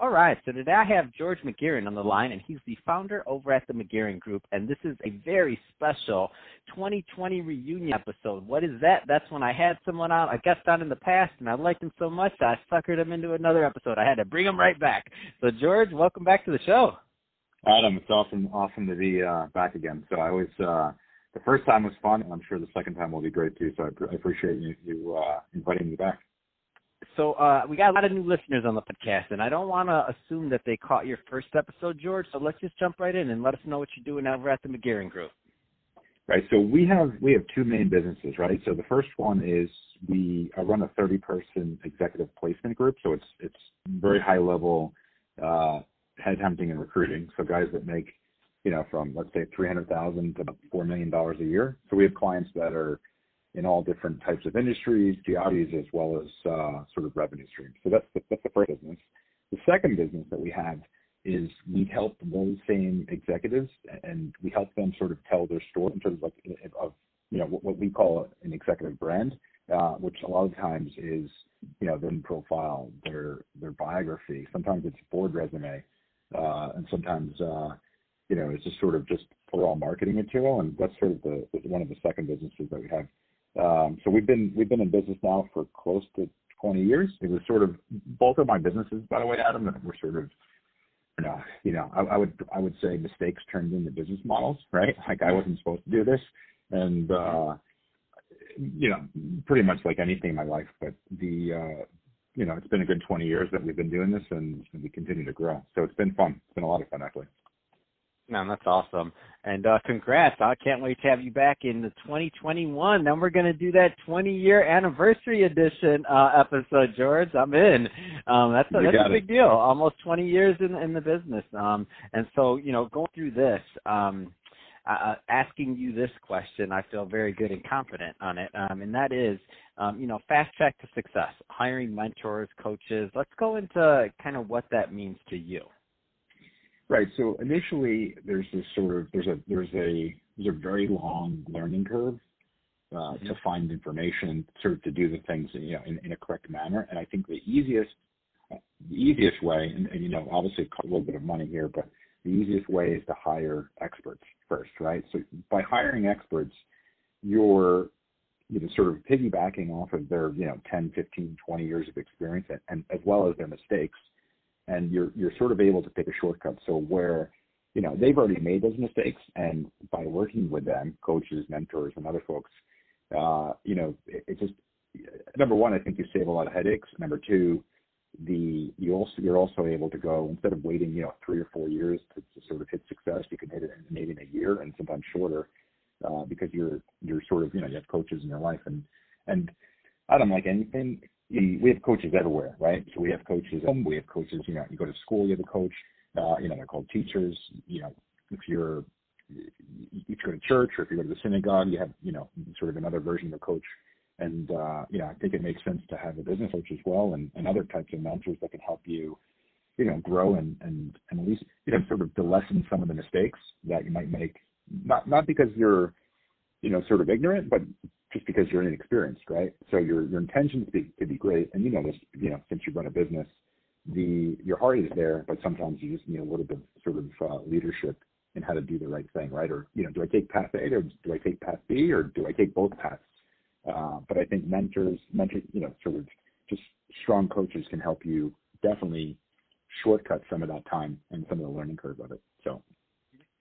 All right, so today I have George McGehrin on the line, and he's the founder over at the McGehrin Group, and this is a very special 2020 reunion episode. What is that? That's when I had someone on, a guest on in the past, and I liked him so much I suckered him into another episode. I had to bring him right back. So, George, welcome back to the show. Adam, it's awesome, awesome to be uh, back again. So I was uh, the first time was fun, and I'm sure the second time will be great too. So I, I appreciate you, you uh, inviting me back so uh, we got a lot of new listeners on the podcast, and I don't want to assume that they caught your first episode, George. So let's just jump right in and let us know what you're doing over at the McGehrin Group. Right. So we have we have two main businesses, right? So the first one is we I run a 30 person executive placement group. So it's it's very high level uh, headhunting and recruiting. So guys that make you know from let's say 300,000 to about four million dollars a year. So we have clients that are in all different types of industries, geographies, as well as uh, sort of revenue streams. So that's the, that's the first business. The second business that we have is we help those same executives and we help them sort of tell their story in terms of, of you know what, what we call an executive brand, uh, which a lot of times is you know their profile, their their biography. Sometimes it's board resume, uh, and sometimes uh, you know it's just sort of just overall marketing material. And that's sort of the one of the second businesses that we have um, so we've been we've been in business now for close to 20 years. It was sort of both of my businesses, by the way, Adam, were sort of you know, you know, I, I would I would say mistakes turned into business models, right? Like I wasn't supposed to do this, and uh, you know, pretty much like anything in my life. But the uh, you know, it's been a good 20 years that we've been doing this, and, and we continue to grow. So it's been fun. It's been a lot of fun, actually. Man, that's awesome. And uh, congrats. I can't wait to have you back in the 2021. Then we're going to do that 20 year anniversary edition uh, episode, George. I'm in. Um, that's a, that's a big deal. Almost 20 years in, in the business. Um, and so, you know, going through this, um, uh, asking you this question, I feel very good and confident on it. Um, and that is, um, you know, fast track to success, hiring mentors, coaches. Let's go into kind of what that means to you. Right. So initially, there's this sort of there's a there's a there's a very long learning curve uh, mm-hmm. to find information, sort of to do the things you know in, in a correct manner. And I think the easiest the easiest way, and, and you know, obviously it costs a little bit of money here, but the easiest way is to hire experts first, right? So by hiring experts, you're you know sort of piggybacking off of their you know 10, 15, 20 years of experience, and, and as well as their mistakes and you're you're sort of able to take a shortcut. So where you know they've already made those mistakes, and by working with them, coaches, mentors, and other folks, uh, you know, it, it just number one, I think you save a lot of headaches. Number two, the you also you're also able to go instead of waiting you know three or four years to, to sort of hit success, you can hit it maybe in a year and sometimes shorter uh, because you're you're sort of you know you have coaches in your life and and I don't like anything we have coaches everywhere, right? So we have coaches home, we have coaches, you know, you go to school, you have a coach, uh, you know, they're called teachers. You know, if you're, if you go to church or if you go to the synagogue, you have, you know, sort of another version of a coach. And, uh, you know, I think it makes sense to have a business coach as well and, and other types of mentors that can help you, you know, grow and, and, and at least, you know, sort of to lessen some of the mistakes that you might make, not, not because you're, you know, sort of ignorant, but just because you're inexperienced, right? So your your intentions be, to be great, and you know this, you know, since you run a business, the your heart is there, but sometimes you just need a little bit of sort of uh, leadership in how to do the right thing, right? Or you know, do I take path A or do I take path B or do I take both paths? Uh, but I think mentors, mentor, you know, sort of just strong coaches can help you definitely shortcut some of that time and some of the learning curve of it. So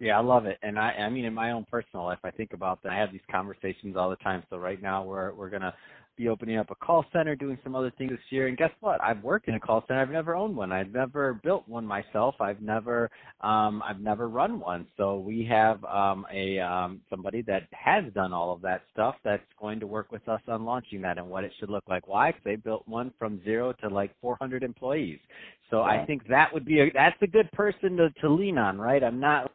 Yeah, I love it. And I I mean in my own personal life I think about that. I have these conversations all the time. So right now we're we're gonna be opening up a call center, doing some other things this year. And guess what? I've worked in a call center. I've never owned one. I've never built one myself. I've never um I've never run one. So we have um a um somebody that has done all of that stuff that's going to work with us on launching that and what it should look like. Why? Because they built one from zero to like 400 employees. So yeah. I think that would be a that's a good person to to lean on, right? I'm not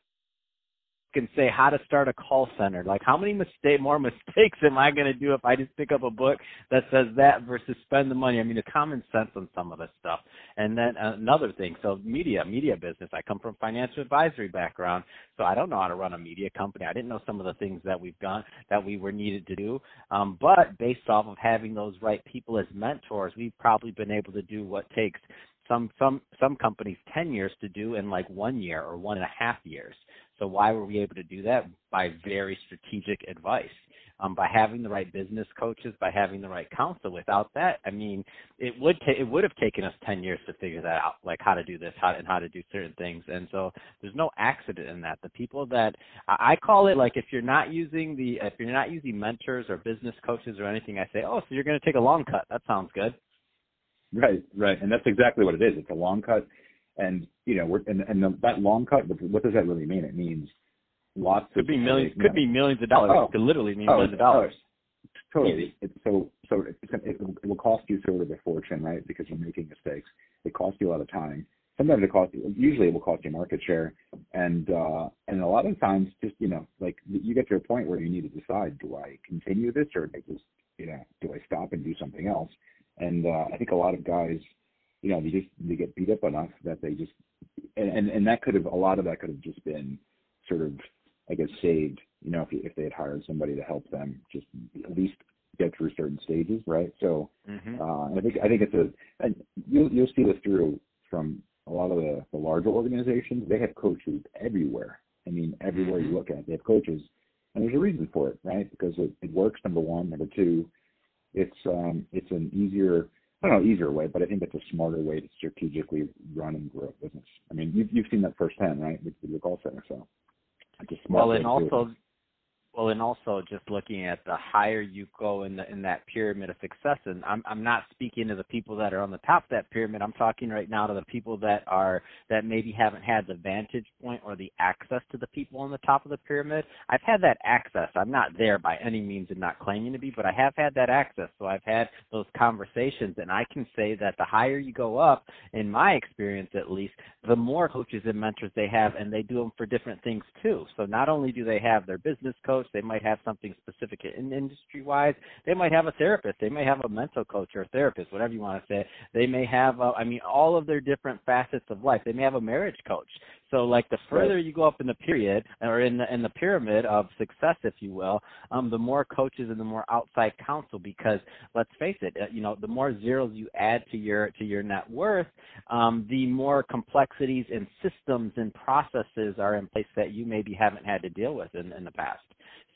and say how to start a call center. Like how many mistake more mistakes am I going to do if I just pick up a book that says that versus spend the money? I mean, the common sense on some of this stuff. And then another thing, so media, media business. I come from financial advisory background, so I don't know how to run a media company. I didn't know some of the things that we've done that we were needed to do. Um, but based off of having those right people as mentors, we've probably been able to do what takes some some some companies 10 years to do in like one year or one and a half years so why were we able to do that? By very strategic advice. Um, by having the right business coaches, by having the right counsel. Without that, I mean, it would ta- it would have taken us ten years to figure that out, like how to do this, how and how to do certain things. And so there's no accident in that. The people that I call it like if you're not using the if you're not using mentors or business coaches or anything, I say, oh, so you're going to take a long cut. That sounds good. Right, right, and that's exactly what it is. It's a long cut and you know, we're, and and the, that long cut, what does that really mean? It means lots. Could of, be millions. Could know, be millions of dollars. Oh, could literally mean oh, millions of dollars. Oh, totally. It, so so it, it, it will cost you sort of a fortune, right? Because you're making mistakes. It costs you a lot of time. Sometimes it costs you. Usually, it will cost you market share, and uh, and a lot of times, just you know, like you get to a point where you need to decide: do I continue this, or do I just you know, do I stop and do something else? And uh, I think a lot of guys you know, they just they get beat up enough that they just and and, and that could have a lot of that could have just been sort of I guess saved, you know, if if they had hired somebody to help them just at least get through certain stages, right? So mm-hmm. uh, I think I think it's a and you'll you'll see this through from a lot of the, the larger organizations. They have coaches everywhere. I mean, everywhere you mm-hmm. look at, they have coaches, and there's a reason for it, right? Because it, it works. Number one, number two, it's um, it's an easier I don't know easier way, but I think it's a smarter way to strategically run and grow a business. I mean, you've you've seen that firsthand, right, with, with your call center. So it's a smart. Well, and also well, and also just looking at the higher you go in the in that pyramid of success, and I'm I'm not speaking to the people that are on the top of that pyramid. I'm talking right now to the people that are that maybe haven't had the vantage point or the access to the people on the top of the pyramid. I've had that access. I'm not there by any means and not claiming to be, but I have had that access. So I've had those conversations, and I can say that the higher you go up, in my experience at least, the more coaches and mentors they have, and they do them for different things too. So not only do they have their business coach coach. They might have something specific in industry wise. They might have a therapist. They may have a mental coach or therapist, whatever you want to say. They may have, a, I mean, all of their different facets of life. They may have a marriage coach. So like the further you go up in the period or in the in the pyramid of success, if you will, um, the more coaches and the more outside counsel. Because let's face it, uh, you know, the more zeros you add to your to your net worth, um, the more complexities and systems and processes are in place that you maybe haven't had to deal with in, in the past.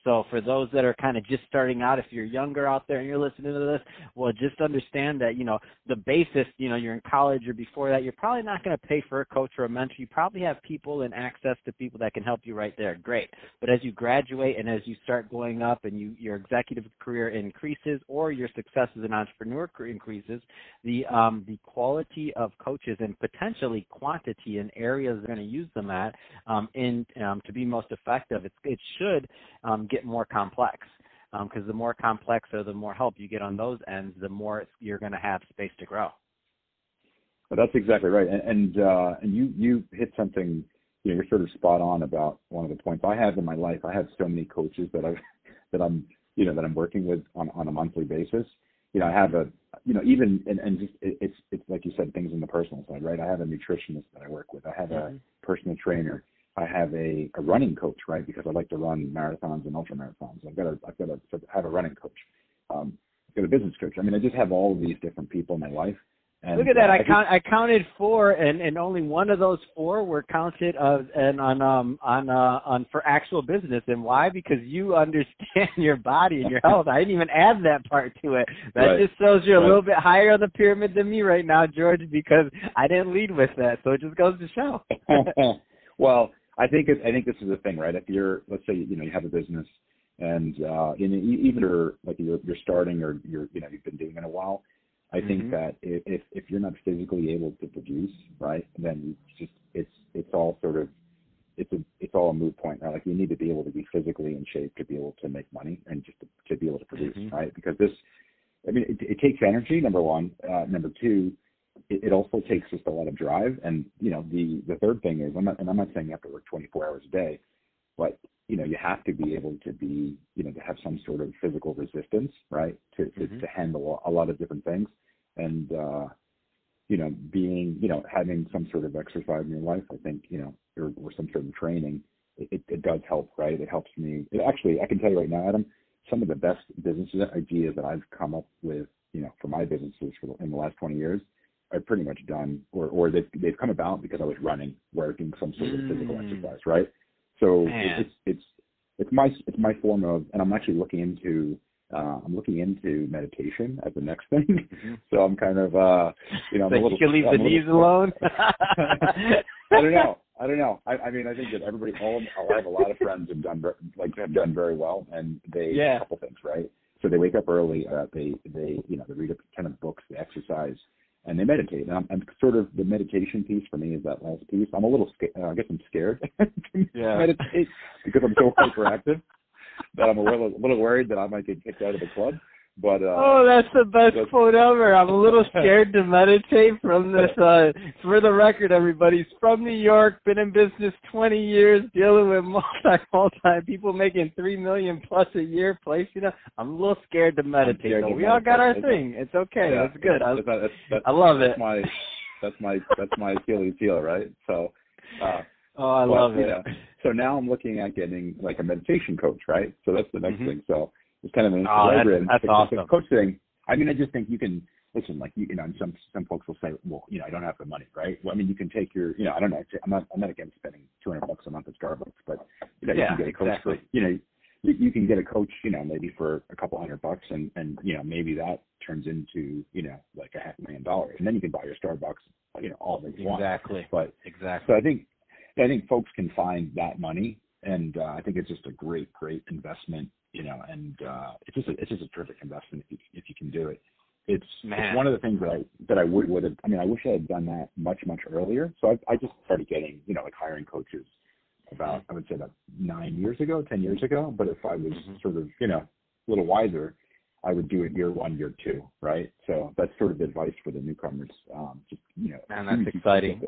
So for those that are kind of just starting out, if you're younger out there and you're listening to this, well, just understand that, you know, the basis, you know, you're in college or before that, you're probably not going to pay for a coach or a mentor. You probably have people and access to people that can help you right there. Great. But as you graduate and as you start going up and you, your executive career increases or your success as an entrepreneur increases, the, um, the quality of coaches and potentially quantity in areas they're going to use them at um, in, um, to be most effective, it's, it should um, get more complex because um, the more complex or the more help you get on those ends, the more you're going to have space to grow. Well, that's exactly right, and and, uh, and you you hit something. You know, you're sort of spot on about one of the points I have in my life. I have so many coaches that I that I'm you know that I'm working with on on a monthly basis. You know, I have a you know even and and just it, it's it's like you said things in the personal side, right? I have a nutritionist that I work with. I have mm-hmm. a personal trainer. I have a, a running coach, right? Because I like to run marathons and ultra marathons. I've got to I've got to have a running coach. Um, I've got a business coach. I mean, I just have all of these different people in my life. And, Look at that! Uh, I count. I counted four, and and only one of those four were counted uh, and on um on uh on for actual business. And why? Because you understand your body and your health. I didn't even add that part to it. That right. just shows you're right. a little bit higher on the pyramid than me right now, George. Because I didn't lead with that, so it just goes to show. well, I think it, I think this is the thing, right? If you're, let's say, you know, you have a business, and uh, in, even you're like you're, you're starting or you're, you know, you've been doing it a while. I mm-hmm. think that if if you're not physically able to produce, right, then just it's it's all sort of it's a it's all a moot point, right? Like you need to be able to be physically in shape to be able to make money and just to, to be able to produce, mm-hmm. right? Because this, I mean, it, it takes energy. Number one, uh, number two, it, it also takes just a lot of drive. And you know, the the third thing is, I'm not, and I'm not saying you have to work 24 hours a day, but you know, you have to be able to be, you know, to have some sort of physical resistance, right, to to, mm-hmm. to handle a lot of different things, and uh, you know, being, you know, having some sort of exercise in your life, I think, you know, or, or some sort of training, it, it does help, right? It helps me. It actually, I can tell you right now, Adam, some of the best business ideas that I've come up with, you know, for my businesses for the, in the last 20 years I've pretty much done, or or they've they've come about because I was running, working some sort of physical mm. exercise, right? So Man. it's it's it's my it's my form of, and I'm actually looking into uh, I'm looking into meditation as the next thing. Mm-hmm. so I'm kind of uh, you know, I'm so a little, you can leave I'm the knees alone. I don't know. I don't know. I, I mean, I think that everybody, all I have a lot of friends have done like have done very well, and they yeah. a couple things, right? So they wake up early. Uh, they they you know they read a ton of books, they exercise, and they meditate. And I'm, I'm sort of the meditation piece for me is that last piece. I'm a little scared. Uh, I guess I'm scared to yeah. meditate because I'm so hyperactive that I'm a little, a little worried that I might get kicked out of the club. But uh, oh, that's the best but, quote ever. I'm a little scared to meditate from this. Uh, for the record, everybody's from New York, been in business 20 years, dealing with multi multi people making three million plus a year. Place, you know, I'm a little scared to meditate. Scared to we meditate. all got our thing. It's okay. Yeah, that's good. I, that's, that's, that's, I love that's it. My, that's my that's my Achilles heel, right? So. Uh, oh, I but, love it. Yeah. So now I'm looking at getting like a meditation coach, right? So that's the next mm-hmm. thing. So it's kind of an oh, that's, that's awesome. coach thing. I mean, I just think you can listen. Like you, you know, some some folks will say, well, you know, I don't have the money, right? Well, I mean, you can take your, you know, I don't know. I'm not I'm not against spending 200 bucks a month at Starbucks, but you know, yeah, you can get a coach exactly. for, you know, you, you can get a coach, you know, maybe for a couple hundred bucks, and and you know, maybe that turns into you know like a half million dollars, and then you can buy your Starbucks, you know, all that you want. Exactly. But exactly. So I think I think folks can find that money, and uh, I think it's just a great great investment you know, and uh, it's just a, it's just a terrific investment if you, if you can do it. It's, it's one of the things that I that I would would have. I mean, I wish I had done that much much earlier. So I, I just started getting you know like hiring coaches about I would say about nine years ago, ten years ago. But if I was mm-hmm. sort of you know a little wiser, I would do it year one, year two, right? So that's sort of advice for the newcomers. Um, just you know, and that's exciting.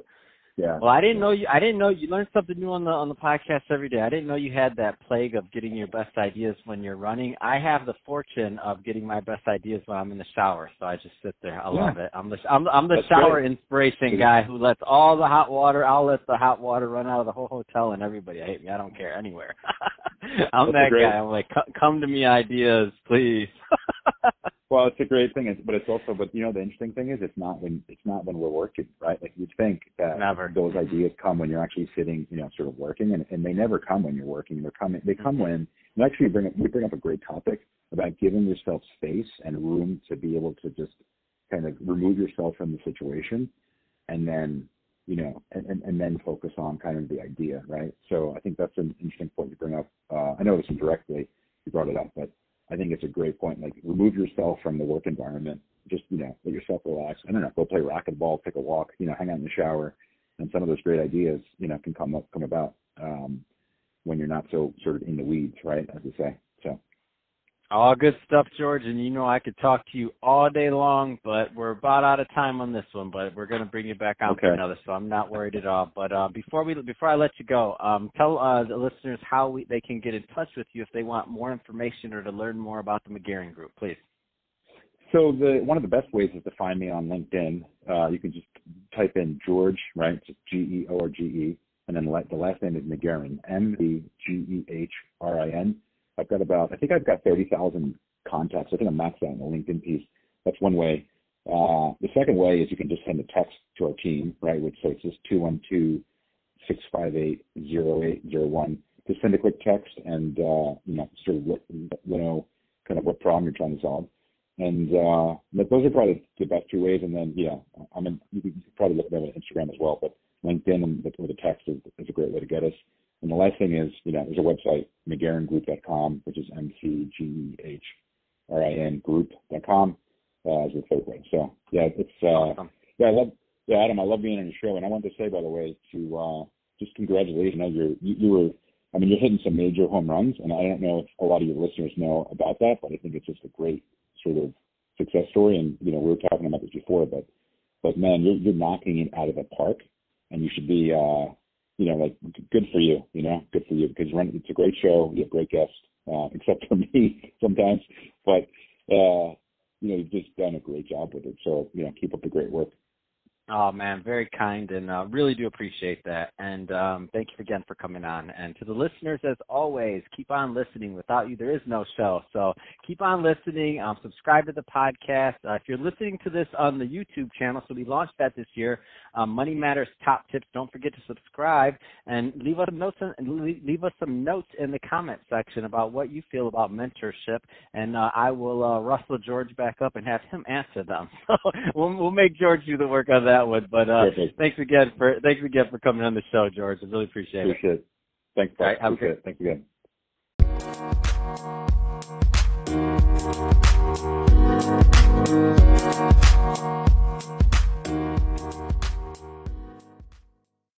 Yeah. Well, I didn't know you. I didn't know you learn something new on the on the podcast every day. I didn't know you had that plague of getting your best ideas when you're running. I have the fortune of getting my best ideas when I'm in the shower. So I just sit there. I yeah. love it. I'm the I'm I'm the That's shower great. inspiration guy who lets all the hot water. I'll let the hot water run out of the whole hotel and everybody I hate me. I don't care anywhere. I'm That's that guy. I'm like, come to me ideas, please. Well, it's a great thing, but it's also, but you know, the interesting thing is, it's not when it's not when we're working, right? Like you'd think that never. those ideas come when you're actually sitting, you know, sort of working, and, and they never come when you're working. They're coming, they come mm-hmm. when. And actually, bring up, we bring up a great topic about giving yourself space and room to be able to just kind of remove yourself from the situation, and then, you know, and, and, and then focus on kind of the idea, right? So I think that's an interesting point you bring up. Uh, I know this indirectly, you brought it up, but I think it's a great point. Like remove yourself from the work environment. Just you know, let yourself relax. I don't know, go play racquetball, take a walk, you know, hang out in the shower, and some of those great ideas, you know, can come up come about um, when you're not so sort of in the weeds, right? As we say. All good stuff, George. And you know I could talk to you all day long, but we're about out of time on this one. But we're going to bring you back on okay. for another, so I'm not worried at all. But uh, before we before I let you go, um, tell uh, the listeners how we, they can get in touch with you if they want more information or to learn more about the McGehrin Group, please. So the one of the best ways is to find me on LinkedIn. Uh, you can just type in George, right? Just G E O R G E, and then the last name is McGehrin, M E G E H R I N I've got about, I think I've got 30,000 contacts. I think I'm maxed out on the LinkedIn piece. That's one way. Uh, the second way is you can just send a text to our team, right? Which so it's just 212-658-0801. Just send a quick text and, uh, you know, sort of let, let know kind of what problem you're trying to solve. And uh, those are probably the best two ways. And then, yeah, I mean, you can probably look at them on Instagram as well, but LinkedIn and with a text is, is a great way to get us. And the last thing is, you know, there's a website, mcgehringroup.com, which is M-C-G-E-H-R-I-N group.com, uh, as the third way. So, yeah, it's, uh, Awesome. yeah, I love, yeah, Adam, I love being on your show. And I wanted to say, by the way, to, uh, just congratulations. I know you're, you, you were, I mean, you're hitting some major home runs, and I don't know if a lot of your listeners know about that, but I think it's just a great sort of success story. And, you know, we were talking about this before, but, but man, you're, you're knocking it out of the park and you should be, uh, you know, like good for you, you know, good for you because you it's a great show. You have great guests, uh, except for me sometimes, but, uh, you know, you've just done a great job with it. So, you know, keep up the great work. Oh man, very kind and uh, really do appreciate that. And um, thank you again for coming on. And to the listeners, as always, keep on listening. Without you, there is no show. So keep on listening. Um, subscribe to the podcast. Uh, if you're listening to this on the YouTube channel, so we launched that this year, um, Money Matters Top Tips. Don't forget to subscribe and leave us some notes. In, leave us some notes in the comment section about what you feel about mentorship, and uh, I will uh, rustle George back up and have him answer them. So we'll, we'll make George do the work on that that one. But uh, thanks again for thanks again for coming on the show, George. I really appreciate, it. appreciate it. it. Thanks, Paul. Right, appreciate it. Thanks again.